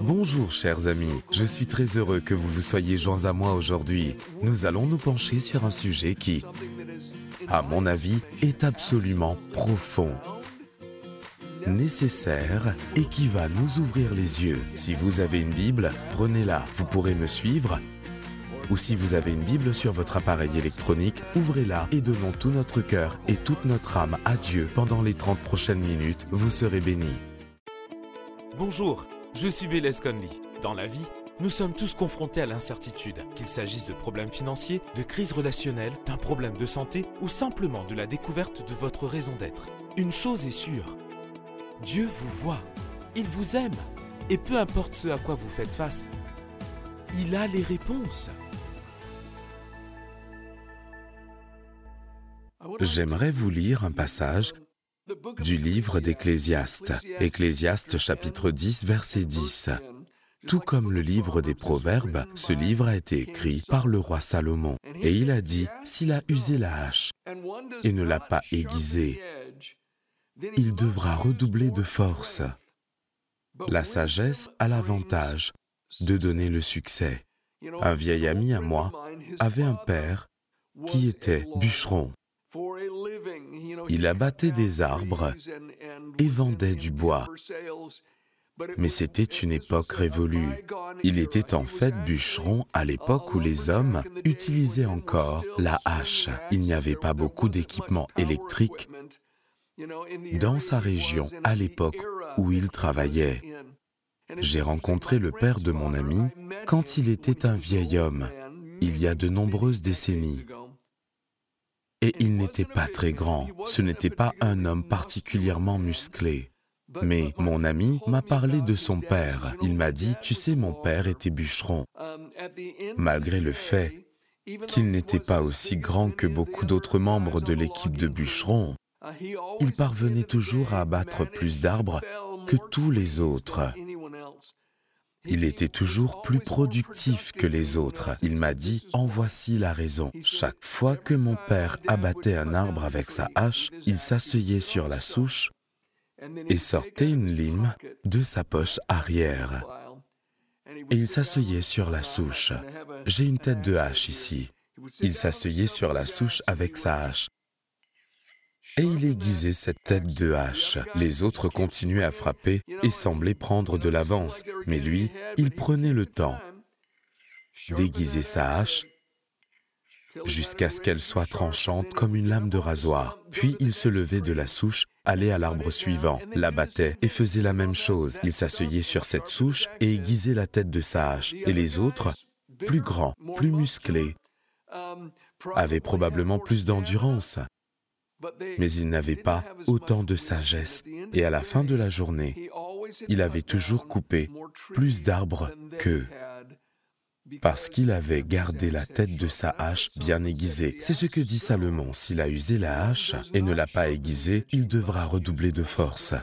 Bonjour chers amis, je suis très heureux que vous vous soyez joints à moi aujourd'hui. Nous allons nous pencher sur un sujet qui, à mon avis, est absolument profond, nécessaire et qui va nous ouvrir les yeux. Si vous avez une Bible, prenez-la, vous pourrez me suivre. Ou si vous avez une Bible sur votre appareil électronique, ouvrez-la et donnons tout notre cœur et toute notre âme à Dieu pendant les 30 prochaines minutes, vous serez bénis. Bonjour, je suis Bélez Conley. Dans la vie, nous sommes tous confrontés à l'incertitude, qu'il s'agisse de problèmes financiers, de crises relationnelles, d'un problème de santé ou simplement de la découverte de votre raison d'être. Une chose est sûre, Dieu vous voit, il vous aime, et peu importe ce à quoi vous faites face, il a les réponses. J'aimerais vous lire un passage du livre d'Ecclésiaste, Ecclésiaste chapitre 10, verset 10. Tout comme le livre des Proverbes, ce livre a été écrit par le roi Salomon. Et il a dit, s'il a usé la hache et ne l'a pas aiguisée, il devra redoubler de force. La sagesse a l'avantage de donner le succès. Un vieil ami à moi avait un père qui était bûcheron. Il abattait des arbres et vendait du bois. Mais c'était une époque révolue. Il était en fait bûcheron à l'époque où les hommes utilisaient encore la hache. Il n'y avait pas beaucoup d'équipements électriques dans sa région à l'époque où il travaillait. J'ai rencontré le père de mon ami quand il était un vieil homme, il y a de nombreuses décennies et il n'était pas très grand. Ce n'était pas un homme particulièrement musclé. Mais mon ami m'a parlé de son père. Il m'a dit, tu sais, mon père était bûcheron. Malgré le fait qu'il n'était pas aussi grand que beaucoup d'autres membres de l'équipe de bûcherons, il parvenait toujours à abattre plus d'arbres que tous les autres. Il était toujours plus productif que les autres. Il m'a dit, en voici la raison. Chaque fois que mon père abattait un arbre avec sa hache, il s'asseyait sur la souche et sortait une lime de sa poche arrière. Et il s'asseyait sur la souche. J'ai une tête de hache ici. Il s'asseyait sur la souche avec sa hache et il aiguisait cette tête de hache. Les autres continuaient à frapper et semblaient prendre de l'avance, mais lui, il prenait le temps d'aiguiser sa hache jusqu'à ce qu'elle soit tranchante comme une lame de rasoir. Puis il se levait de la souche, allait à l'arbre suivant, l'abattait et faisait la même chose. Il s'asseyait sur cette souche et aiguisait la tête de sa hache. Et les autres, plus grands, plus musclés, avaient probablement plus d'endurance mais il n'avait pas autant de sagesse. Et à la fin de la journée, il avait toujours coupé plus d'arbres qu'eux parce qu'il avait gardé la tête de sa hache bien aiguisée. C'est ce que dit Salomon. S'il a usé la hache et ne l'a pas aiguisée, il devra redoubler de force.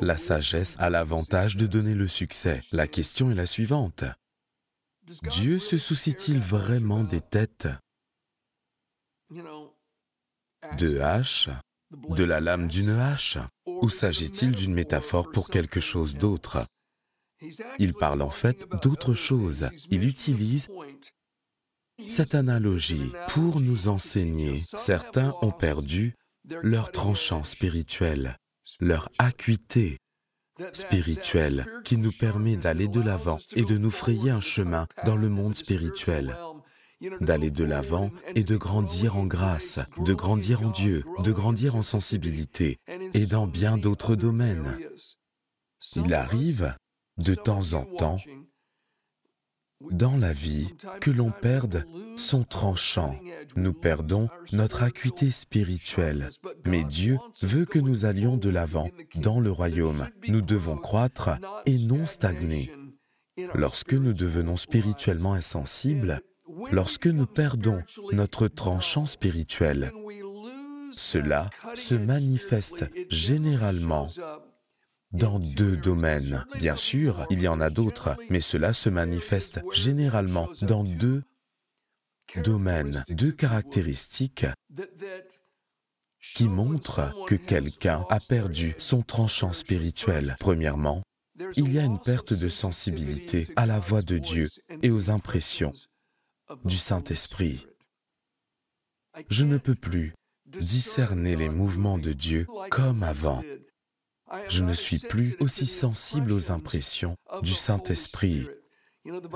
La sagesse a l'avantage de donner le succès. La question est la suivante. Dieu se soucie-t-il vraiment des têtes? De hache, de la lame d'une hache Ou s'agit-il d'une métaphore pour quelque chose d'autre? Il parle en fait d'autre chose. Il utilise cette analogie pour nous enseigner. Certains ont perdu leur tranchant spirituel, leur acuité spirituelle qui nous permet d'aller de l'avant et de nous frayer un chemin dans le monde spirituel d'aller de l'avant et de grandir en grâce, de grandir en Dieu, de grandir en sensibilité et dans bien d'autres domaines. Il arrive de temps en temps dans la vie que l'on perde son tranchant. Nous perdons notre acuité spirituelle. Mais Dieu veut que nous allions de l'avant dans le royaume. Nous devons croître et non stagner. Lorsque nous devenons spirituellement insensibles, Lorsque nous perdons notre tranchant spirituel, cela se manifeste généralement dans deux domaines. Bien sûr, il y en a d'autres, mais cela se manifeste généralement dans deux domaines, deux caractéristiques qui montrent que quelqu'un a perdu son tranchant spirituel. Premièrement, il y a une perte de sensibilité à la voix de Dieu et aux impressions du Saint-Esprit. Je ne peux plus discerner les mouvements de Dieu comme avant. Je ne suis plus aussi sensible aux impressions du Saint-Esprit.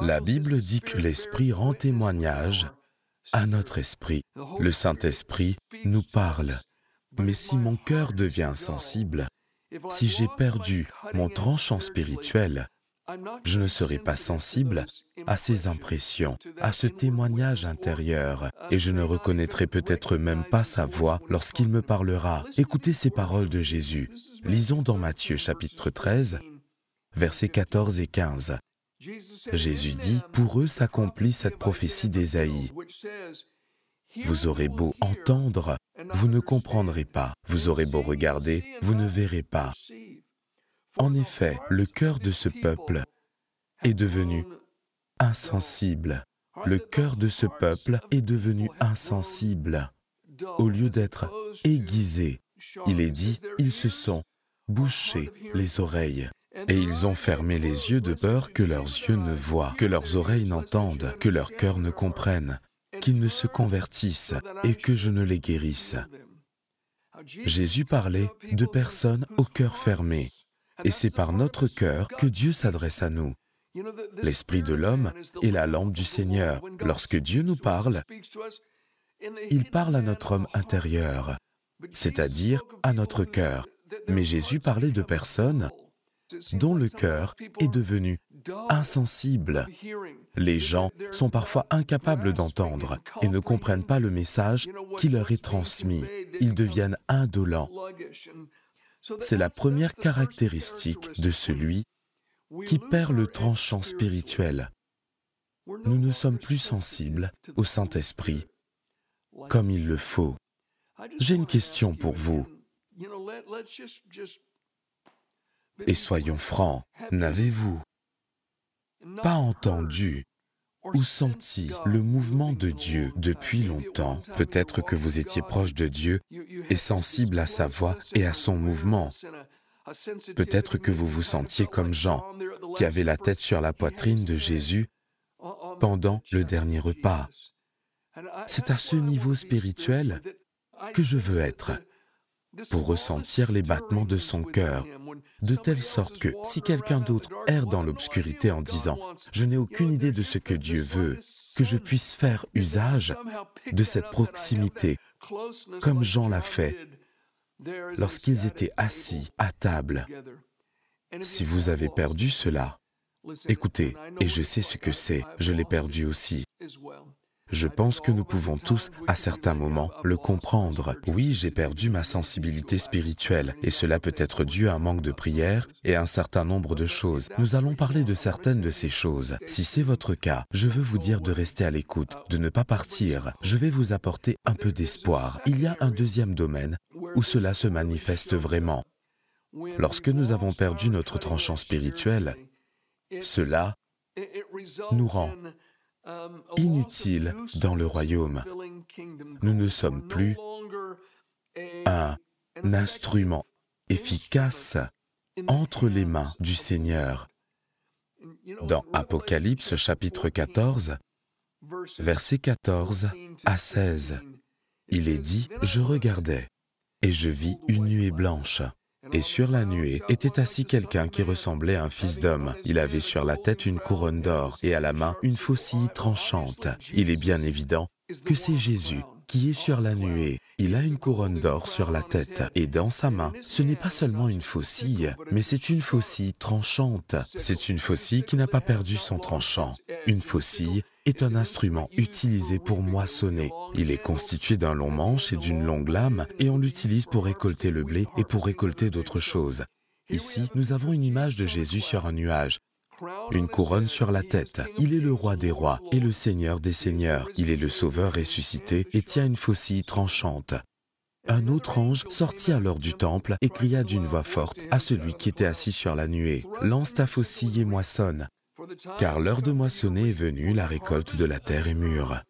La Bible dit que l'Esprit rend témoignage à notre esprit. Le Saint-Esprit nous parle. Mais si mon cœur devient sensible, si j'ai perdu mon tranchant spirituel, je ne serai pas sensible à ces impressions, à ce témoignage intérieur, et je ne reconnaîtrai peut-être même pas sa voix lorsqu'il me parlera. Écoutez ces paroles de Jésus. Lisons dans Matthieu chapitre 13, versets 14 et 15. Jésus dit, Pour eux s'accomplit cette prophétie d'Ésaïe. Vous aurez beau entendre, vous ne comprendrez pas. Vous aurez beau regarder, vous ne verrez pas. En effet, le cœur de ce peuple est devenu insensible. Le cœur de ce peuple est devenu insensible. Au lieu d'être aiguisé, il est dit, ils se sont bouchés les oreilles. Et ils ont fermé les yeux de peur que leurs yeux ne voient, que leurs oreilles n'entendent, que leur cœur ne comprenne, qu'ils ne se convertissent et que je ne les guérisse. Jésus parlait de personnes au cœur fermé, et c'est par notre cœur que Dieu s'adresse à nous. L'esprit de l'homme est la lampe du Seigneur. Lorsque Dieu nous parle, il parle à notre homme intérieur, c'est-à-dire à notre cœur. Mais Jésus parlait de personnes dont le cœur est devenu insensible. Les gens sont parfois incapables d'entendre et ne comprennent pas le message qui leur est transmis. Ils deviennent indolents. C'est la première caractéristique de celui qui perd le tranchant spirituel. Nous ne sommes plus sensibles au Saint-Esprit comme il le faut. J'ai une question pour vous. Et soyons francs, n'avez-vous pas entendu ou senti le mouvement de Dieu depuis longtemps? Peut-être que vous étiez proche de Dieu et sensible à sa voix et à son mouvement. Peut-être que vous vous sentiez comme Jean, qui avait la tête sur la poitrine de Jésus pendant le dernier repas. C'est à ce niveau spirituel que je veux être pour ressentir les battements de son cœur, de telle sorte que si quelqu'un d'autre erre dans l'obscurité en disant ⁇ Je n'ai aucune idée de ce que Dieu veut ⁇ que je puisse faire usage de cette proximité, comme Jean l'a fait lorsqu'ils étaient assis à table. Si vous avez perdu cela, écoutez, et je sais ce que c'est, je l'ai perdu aussi. Je pense que nous pouvons tous, à certains moments, le comprendre. Oui, j'ai perdu ma sensibilité spirituelle, et cela peut être dû à un manque de prière et à un certain nombre de choses. Nous allons parler de certaines de ces choses. Si c'est votre cas, je veux vous dire de rester à l'écoute, de ne pas partir. Je vais vous apporter un peu d'espoir. Il y a un deuxième domaine où cela se manifeste vraiment. Lorsque nous avons perdu notre tranchant spirituel, cela nous rend inutile dans le royaume. Nous ne sommes plus un instrument efficace entre les mains du Seigneur. Dans Apocalypse chapitre 14, versets 14 à 16, il est dit, Je regardais, et je vis une nuée blanche, et sur la nuée était assis quelqu'un qui ressemblait à un fils d'homme. Il avait sur la tête une couronne d'or et à la main une faucille tranchante. Il est bien évident que c'est Jésus qui est sur la nuée. Il a une couronne d'or sur la tête et dans sa main, ce n'est pas seulement une faucille, mais c'est une faucille tranchante. C'est une faucille qui n'a pas perdu son tranchant. Une faucille est un instrument utilisé pour moissonner. Il est constitué d'un long manche et d'une longue lame et on l'utilise pour récolter le blé et pour récolter d'autres choses. Ici, nous avons une image de Jésus sur un nuage, une couronne sur la tête. Il est le roi des rois et le seigneur des seigneurs. Il est le sauveur ressuscité et tient une faucille tranchante. Un autre ange sortit alors du temple et cria d'une voix forte à celui qui était assis sur la nuée, Lance ta faucille et moissonne, car l'heure de moissonner est venue, la récolte de la terre est mûre.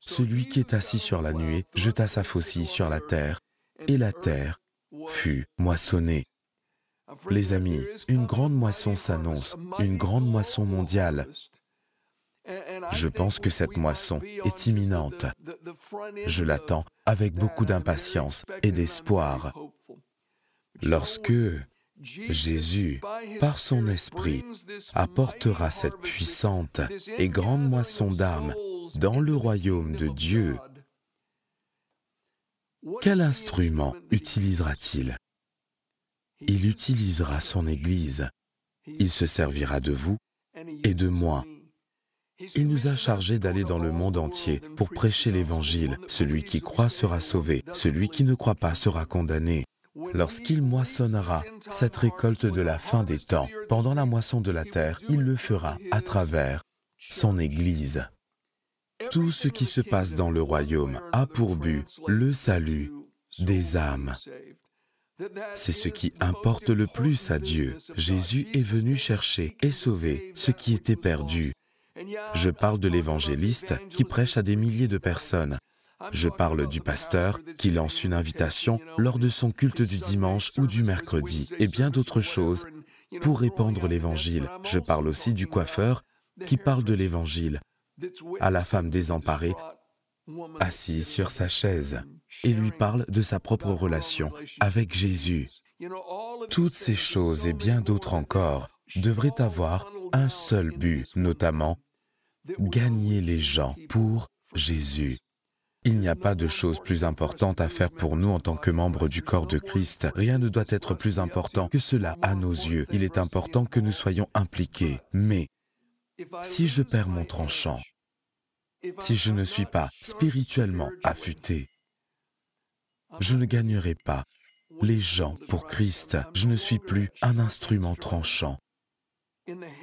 Celui qui est assis sur la nuée jeta sa faucille sur la terre, et la terre fut moissonnée. Les amis, une grande moisson s'annonce, une grande moisson mondiale. Je pense que cette moisson est imminente. Je l'attends avec beaucoup d'impatience et d'espoir. Lorsque Jésus, par son esprit, apportera cette puissante et grande moisson d'âmes dans le royaume de Dieu, quel instrument utilisera-t-il? Il utilisera son Église. Il se servira de vous et de moi. Il nous a chargés d'aller dans le monde entier pour prêcher l'Évangile. Celui qui croit sera sauvé, celui qui ne croit pas sera condamné. Lorsqu'il moissonnera cette récolte de la fin des temps, pendant la moisson de la terre, il le fera à travers son Église. Tout ce qui se passe dans le royaume a pour but le salut des âmes. C'est ce qui importe le plus à Dieu. Jésus est venu chercher et sauver ce qui était perdu. Je parle de l'évangéliste qui prêche à des milliers de personnes. Je parle du pasteur qui lance une invitation lors de son culte du dimanche ou du mercredi et bien d'autres choses pour répandre l'évangile. Je parle aussi du coiffeur qui parle de l'évangile à la femme désemparée assise sur sa chaise et lui parle de sa propre relation avec Jésus. Toutes ces choses et bien d'autres encore devraient avoir un seul but, notamment gagner les gens pour Jésus. Il n'y a pas de chose plus importante à faire pour nous en tant que membres du corps de Christ. Rien ne doit être plus important que cela à nos yeux. Il est important que nous soyons impliqués. Mais si je perds mon tranchant, si je ne suis pas spirituellement affûté, je ne gagnerai pas les gens pour Christ. Je ne suis plus un instrument tranchant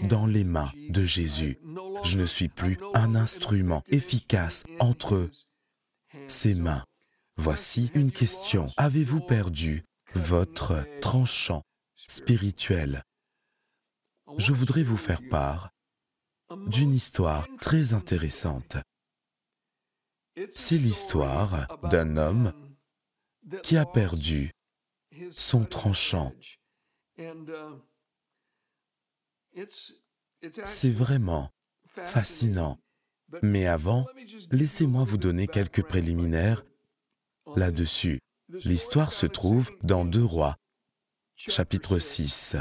dans les mains de Jésus. Je ne suis plus un instrument efficace entre ses mains. Voici une question. Avez-vous perdu votre tranchant spirituel? Je voudrais vous faire part d'une histoire très intéressante. C'est l'histoire d'un homme qui a perdu son tranchant. C'est vraiment fascinant. Mais avant, laissez-moi vous donner quelques préliminaires là-dessus. L'histoire se trouve dans Deux Rois, chapitre 6,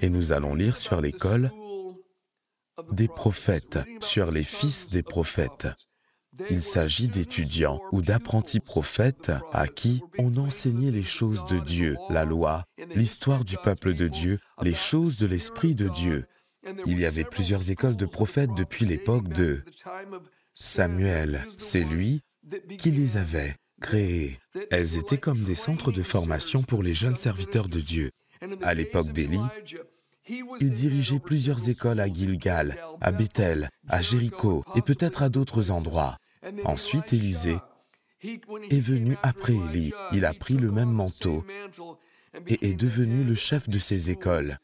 et nous allons lire sur l'école des prophètes, sur les fils des prophètes. Il s'agit d'étudiants ou d'apprentis prophètes à qui on enseignait les choses de Dieu, la loi, l'histoire du peuple de Dieu, les choses de l'Esprit de Dieu. Il y avait plusieurs écoles de prophètes depuis l'époque de Samuel. C'est lui qui les avait créées. Elles étaient comme des centres de formation pour les jeunes serviteurs de Dieu. À l'époque d'Élie, il dirigeait plusieurs écoles à Gilgal, à Bethel, à Jéricho et peut-être à d'autres endroits. Ensuite, Élisée est venu après Élie. Il a pris le même manteau et est devenu le chef de ces écoles.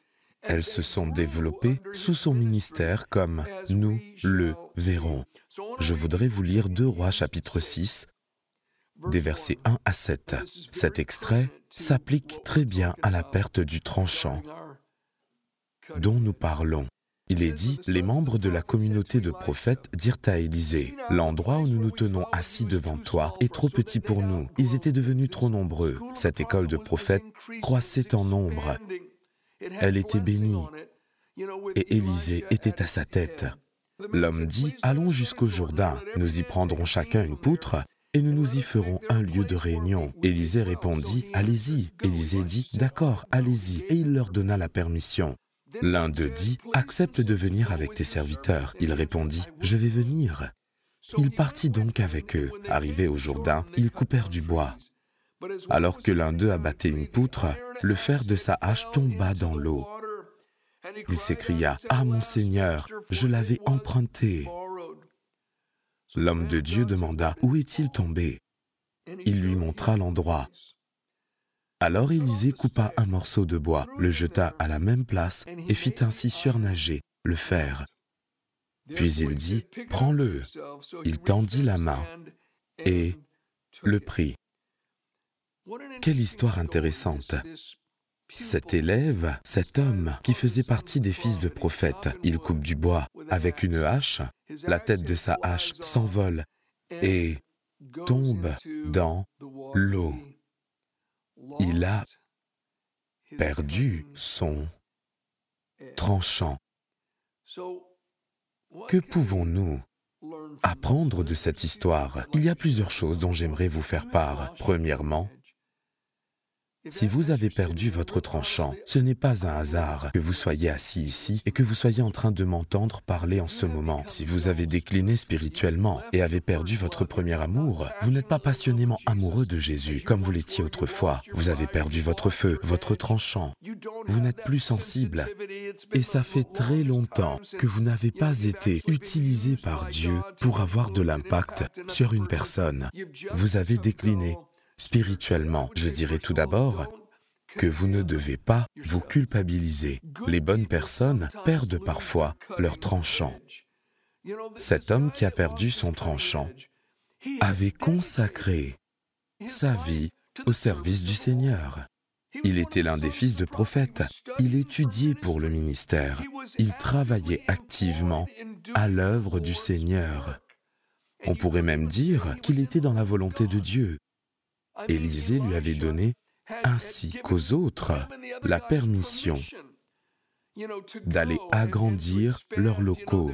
Elles se sont développées sous son ministère comme nous le verrons. Je voudrais vous lire 2 Rois chapitre 6, des versets 1 à 7. Cet extrait s'applique très bien à la perte du tranchant dont nous parlons. Il est dit, les membres de la communauté de prophètes dirent à Élisée, L'endroit où nous nous tenons assis devant toi est trop petit pour nous. Ils étaient devenus trop nombreux. Cette école de prophètes croissait en nombre. Elle était bénie. Et Élisée était à sa tête. L'homme dit, Allons jusqu'au Jourdain, nous y prendrons chacun une poutre et nous nous y ferons un lieu de réunion. Élisée répondit, Allez-y. Élisée dit, D'accord, allez-y. Et il leur donna la permission. L'un d'eux dit, Accepte de venir avec tes serviteurs. Il répondit, Je vais venir. Il partit donc avec eux. Arrivé au Jourdain, ils coupèrent du bois. Alors que l'un d'eux abattait une poutre, le fer de sa hache tomba dans l'eau. Il s'écria, Ah mon Seigneur, je l'avais emprunté. L'homme de Dieu demanda, Où est-il tombé? Il lui montra l'endroit. Alors Élisée coupa un morceau de bois, le jeta à la même place et fit ainsi surnager le fer. Puis il dit, Prends-le. Il tendit la main et le prit. Quelle histoire intéressante. Cet élève, cet homme qui faisait partie des fils de prophètes, il coupe du bois avec une hache, la tête de sa hache s'envole et tombe dans l'eau. Il a perdu son tranchant. Que pouvons-nous apprendre de cette histoire? Il y a plusieurs choses dont j'aimerais vous faire part. Premièrement, si vous avez perdu votre tranchant, ce n'est pas un hasard que vous soyez assis ici et que vous soyez en train de m'entendre parler en ce moment. Si vous avez décliné spirituellement et avez perdu votre premier amour, vous n'êtes pas passionnément amoureux de Jésus comme vous l'étiez autrefois. Vous avez perdu votre feu, votre tranchant. Vous n'êtes plus sensible. Et ça fait très longtemps que vous n'avez pas été utilisé par Dieu pour avoir de l'impact sur une personne. Vous avez décliné. Spirituellement, je dirais tout d'abord que vous ne devez pas vous culpabiliser. Les bonnes personnes perdent parfois leur tranchant. Cet homme qui a perdu son tranchant avait consacré sa vie au service du Seigneur. Il était l'un des fils de prophètes. Il étudiait pour le ministère. Il travaillait activement à l'œuvre du Seigneur. On pourrait même dire qu'il était dans la volonté de Dieu. Élisée lui avait donné, ainsi qu'aux autres, la permission d'aller agrandir leurs locaux.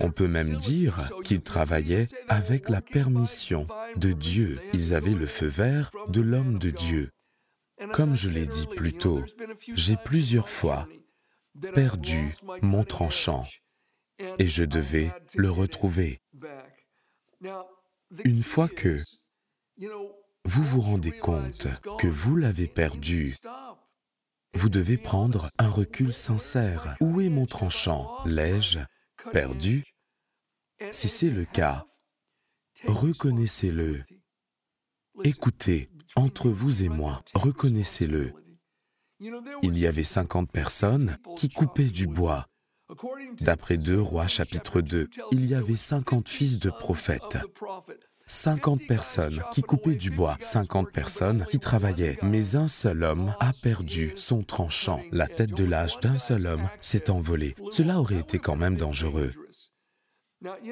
On peut même dire qu'ils travaillaient avec la permission de Dieu. Ils avaient le feu vert de l'homme de Dieu. Comme je l'ai dit plus tôt, j'ai plusieurs fois perdu mon tranchant et je devais le retrouver. Une fois que vous vous rendez compte que vous l'avez perdu. Vous devez prendre un recul sincère. Où est mon tranchant? L'ai-je perdu? Si c'est le cas, reconnaissez-le. Écoutez, entre vous et moi, reconnaissez-le. Il y avait 50 personnes qui coupaient du bois. D'après 2 Rois chapitre 2, il y avait 50 fils de prophètes. 50 personnes qui coupaient du bois, 50 personnes qui travaillaient, mais un seul homme a perdu son tranchant. La tête de l'âge d'un seul homme s'est envolée. Cela aurait été quand même dangereux.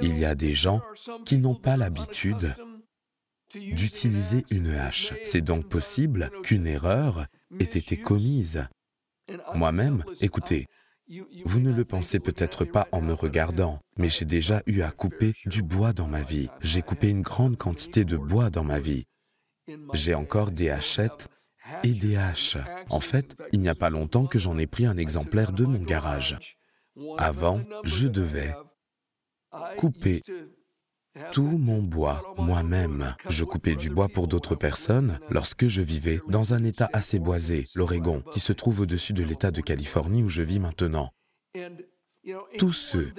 Il y a des gens qui n'ont pas l'habitude d'utiliser une hache. C'est donc possible qu'une erreur ait été commise. Moi-même, écoutez, vous ne le pensez peut-être pas en me regardant, mais j'ai déjà eu à couper du bois dans ma vie. J'ai coupé une grande quantité de bois dans ma vie. J'ai encore des hachettes et des haches. En fait, il n'y a pas longtemps que j'en ai pris un exemplaire de mon garage. Avant, je devais couper tout mon bois moi-même. Je coupais du bois pour d'autres personnes lorsque je vivais dans un État assez boisé, l'Oregon, qui se trouve au-dessus de l'État de Californie où je vis maintenant. Tous ceux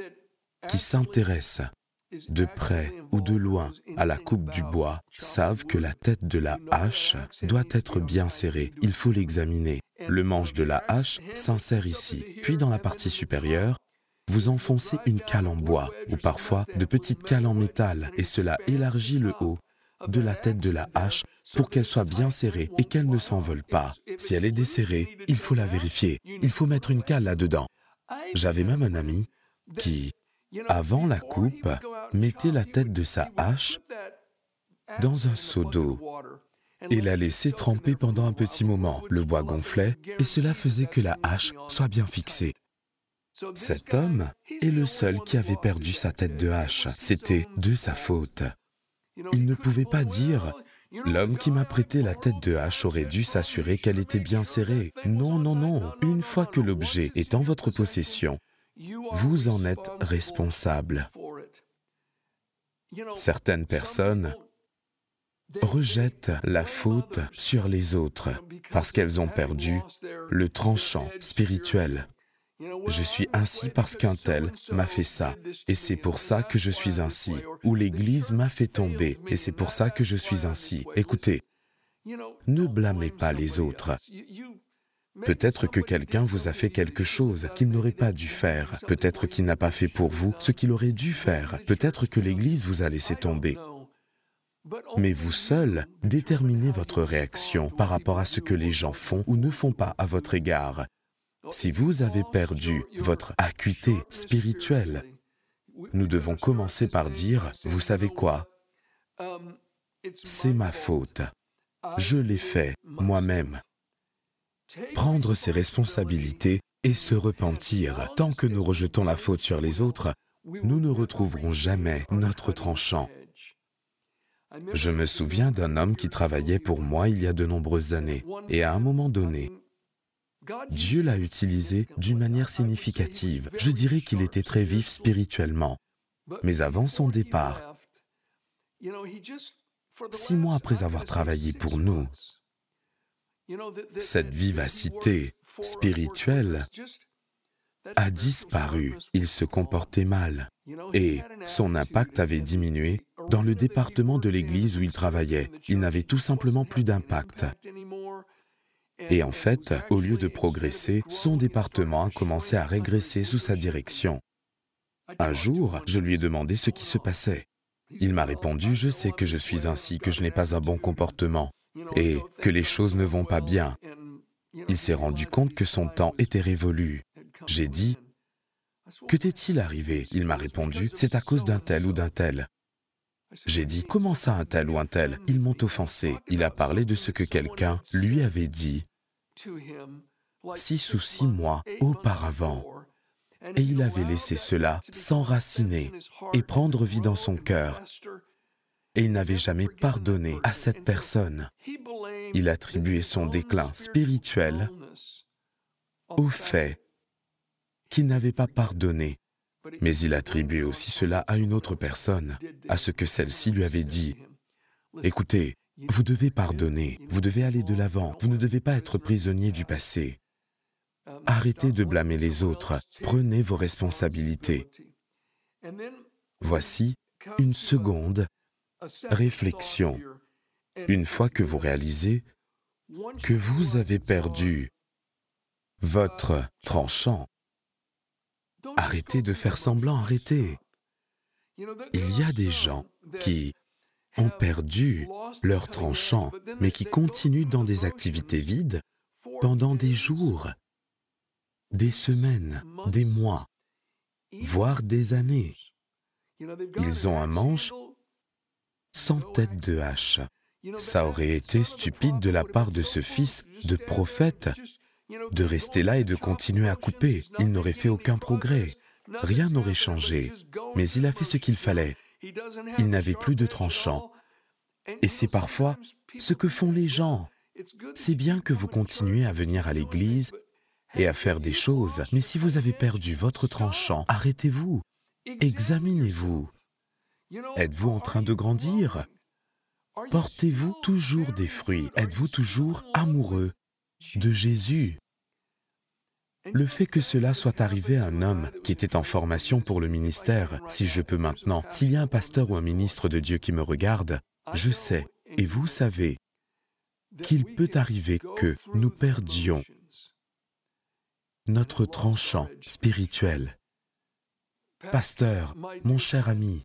qui s'intéressent de près ou de loin à la coupe du bois savent que la tête de la hache doit être bien serrée. Il faut l'examiner. Le manche de la hache s'insère ici, puis dans la partie supérieure, vous enfoncez une cale en bois ou parfois de petites cales en métal et cela élargit le haut de la tête de la hache pour qu'elle soit bien serrée et qu'elle ne s'envole pas. Si elle est desserrée, il faut la vérifier. Il faut mettre une cale là-dedans. J'avais même un ami qui, avant la coupe, mettait la tête de sa hache dans un seau d'eau et la laissait tremper pendant un petit moment. Le bois gonflait et cela faisait que la hache soit bien fixée. Cet homme est le seul qui avait perdu sa tête de hache. C'était de sa faute. Il ne pouvait pas dire L'homme qui m'a prêté la tête de hache aurait dû s'assurer qu'elle était bien serrée. Non, non, non. Une fois que l'objet est en votre possession, vous en êtes responsable. Certaines personnes rejettent la faute sur les autres parce qu'elles ont perdu le tranchant spirituel. Je suis ainsi parce qu'un tel m'a fait ça, et c'est pour ça que je suis ainsi. Ou l'Église m'a fait tomber, et c'est pour ça que je suis ainsi. Écoutez, ne blâmez pas les autres. Peut-être que quelqu'un vous a fait quelque chose qu'il n'aurait pas dû faire. Peut-être qu'il n'a pas fait pour vous ce qu'il aurait dû faire. Peut-être que l'Église vous a laissé tomber. Mais vous seul déterminez votre réaction par rapport à ce que les gens font ou ne font pas à votre égard. Si vous avez perdu votre acuité spirituelle, nous devons commencer par dire, vous savez quoi? C'est ma faute. Je l'ai fait moi-même. Prendre ses responsabilités et se repentir. Tant que nous rejetons la faute sur les autres, nous ne retrouverons jamais notre tranchant. Je me souviens d'un homme qui travaillait pour moi il y a de nombreuses années, et à un moment donné, Dieu l'a utilisé d'une manière significative. Je dirais qu'il était très vif spirituellement. Mais avant son départ, six mois après avoir travaillé pour nous, cette vivacité spirituelle a disparu. Il se comportait mal et son impact avait diminué dans le département de l'église où il travaillait. Il n'avait tout simplement plus d'impact. Et en fait, au lieu de progresser, son département a commencé à régresser sous sa direction. Un jour, je lui ai demandé ce qui se passait. Il m'a répondu, je sais que je suis ainsi, que je n'ai pas un bon comportement et que les choses ne vont pas bien. Il s'est rendu compte que son temps était révolu. J'ai dit, que t'est-il arrivé? Il m'a répondu, c'est à cause d'un tel ou d'un tel. J'ai dit, comment ça un tel ou un tel? Ils m'ont offensé. Il a parlé de ce que quelqu'un lui avait dit six ou six mois auparavant. Et il avait laissé cela s'enraciner et prendre vie dans son cœur. Et il n'avait jamais pardonné à cette personne. Il attribuait son déclin spirituel au fait qu'il n'avait pas pardonné. Mais il attribuait aussi cela à une autre personne, à ce que celle-ci lui avait dit. Écoutez, vous devez pardonner, vous devez aller de l'avant, vous ne devez pas être prisonnier du passé. Arrêtez de blâmer les autres, prenez vos responsabilités. Voici une seconde réflexion. Une fois que vous réalisez que vous avez perdu votre tranchant, arrêtez de faire semblant, arrêtez. Il y a des gens qui ont perdu leur tranchant, mais qui continuent dans des activités vides pendant des jours, des semaines, des mois, voire des années. Ils ont un manche sans tête de hache. Ça aurait été stupide de la part de ce fils de prophète de rester là et de continuer à couper. Il n'aurait fait aucun progrès. Rien n'aurait changé. Mais il a fait ce qu'il fallait. Il n'avait plus de tranchant. Et c'est parfois ce que font les gens. C'est bien que vous continuez à venir à l'église et à faire des choses, mais si vous avez perdu votre tranchant, arrêtez-vous, examinez-vous. Êtes-vous en train de grandir? Portez-vous toujours des fruits? Êtes-vous toujours amoureux de Jésus? Le fait que cela soit arrivé à un homme qui était en formation pour le ministère, si je peux maintenant, s'il y a un pasteur ou un ministre de Dieu qui me regarde, je sais, et vous savez, qu'il peut arriver que nous perdions notre tranchant spirituel. Pasteur, mon cher ami,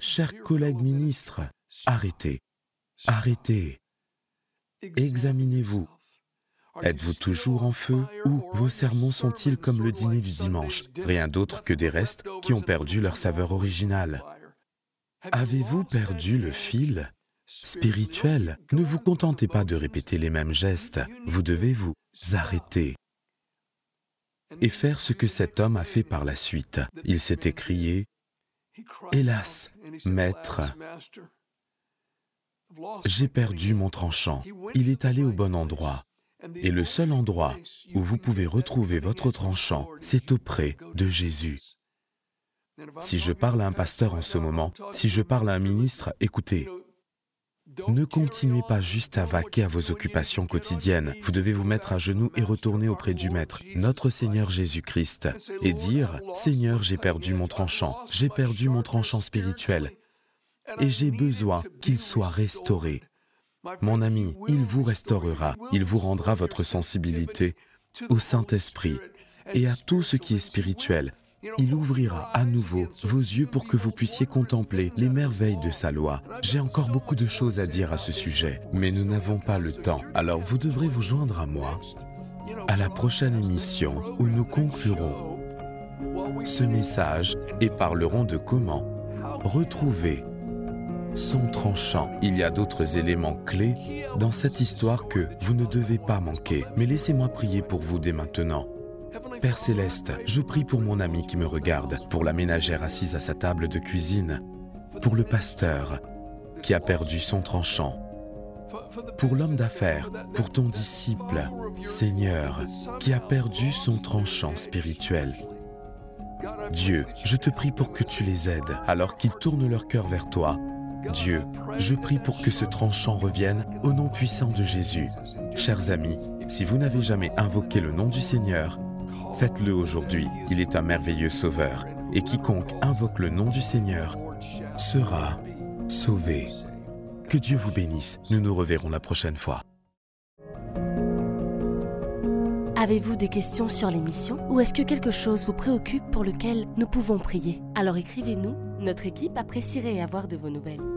cher collègue ministre, arrêtez, arrêtez, examinez-vous. Êtes-vous toujours en feu ou vos sermons sont-ils comme le dîner du dimanche, rien d'autre que des restes qui ont perdu leur saveur originale Avez-vous perdu le fil? Spirituel Ne vous contentez pas de répéter les mêmes gestes, vous devez vous arrêter et faire ce que cet homme a fait par la suite. Il s'est écrié, Hélas, maître, j'ai perdu mon tranchant. Il est allé au bon endroit. Et le seul endroit où vous pouvez retrouver votre tranchant, c'est auprès de Jésus. Si je parle à un pasteur en ce moment, si je parle à un ministre, écoutez, ne continuez pas juste à vaquer à vos occupations quotidiennes. Vous devez vous mettre à genoux et retourner auprès du Maître, notre Seigneur Jésus-Christ, et dire, Seigneur, j'ai perdu mon tranchant, j'ai perdu mon tranchant spirituel, et j'ai besoin qu'il soit restauré. Mon ami, il vous restaurera, il vous rendra votre sensibilité au Saint-Esprit et à tout ce qui est spirituel, il ouvrira à nouveau vos yeux pour que vous puissiez contempler les merveilles de sa loi. J'ai encore beaucoup de choses à dire à ce sujet, mais nous n'avons pas le temps. Alors vous devrez vous joindre à moi à la prochaine émission où nous conclurons ce message et parlerons de comment retrouver son tranchant. Il y a d'autres éléments clés dans cette histoire que vous ne devez pas manquer. Mais laissez-moi prier pour vous dès maintenant. Père céleste, je prie pour mon ami qui me regarde, pour la ménagère assise à sa table de cuisine, pour le pasteur qui a perdu son tranchant, pour l'homme d'affaires, pour ton disciple, Seigneur, qui a perdu son tranchant spirituel. Dieu, je te prie pour que tu les aides alors qu'ils tournent leur cœur vers toi. Dieu, je prie pour que ce tranchant revienne au nom puissant de Jésus. Chers amis, si vous n'avez jamais invoqué le nom du Seigneur, faites-le aujourd'hui. Il est un merveilleux sauveur. Et quiconque invoque le nom du Seigneur sera sauvé. Que Dieu vous bénisse. Nous nous reverrons la prochaine fois. Avez-vous des questions sur l'émission ou est-ce que quelque chose vous préoccupe pour lequel nous pouvons prier? Alors écrivez-nous, notre équipe apprécierait avoir de vos nouvelles.